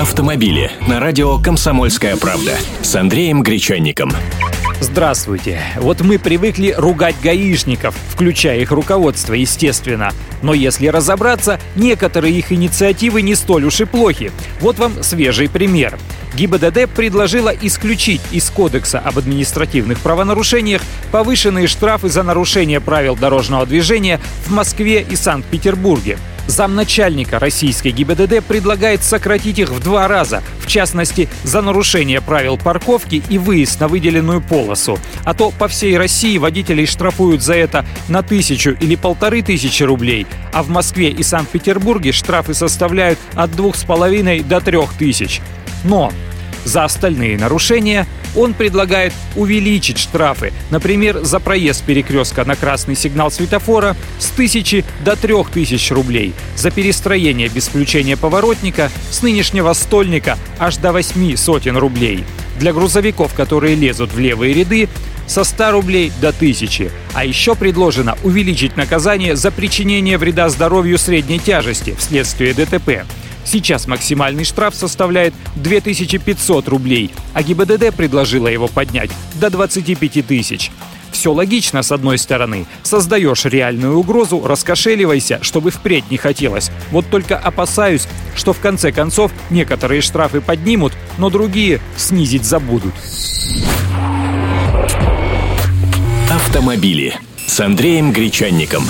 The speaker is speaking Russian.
автомобили на радио «Комсомольская правда» с Андреем Гречанником. Здравствуйте. Вот мы привыкли ругать гаишников, включая их руководство, естественно. Но если разобраться, некоторые их инициативы не столь уж и плохи. Вот вам свежий пример. ГИБДД предложила исключить из Кодекса об административных правонарушениях повышенные штрафы за нарушение правил дорожного движения в Москве и Санкт-Петербурге. Замначальника российской ГИБДД предлагает сократить их в два раза, в частности, за нарушение правил парковки и выезд на выделенную полосу. А то по всей России водителей штрафуют за это на тысячу или полторы тысячи рублей, а в Москве и Санкт-Петербурге штрафы составляют от двух с половиной до трех тысяч. Но за остальные нарушения он предлагает увеличить штрафы, например, за проезд перекрестка на красный сигнал светофора с 1000 до 3000 рублей, за перестроение без включения поворотника с нынешнего стольника аж до 8 сотен рублей. Для грузовиков, которые лезут в левые ряды, со 100 рублей до 1000. А еще предложено увеличить наказание за причинение вреда здоровью средней тяжести вследствие ДТП. Сейчас максимальный штраф составляет 2500 рублей, а ГИБДД предложила его поднять до 25 тысяч. Все логично, с одной стороны. Создаешь реальную угрозу, раскошеливайся, чтобы впредь не хотелось. Вот только опасаюсь, что в конце концов некоторые штрафы поднимут, но другие снизить забудут. Автомобили с Андреем Гречанником.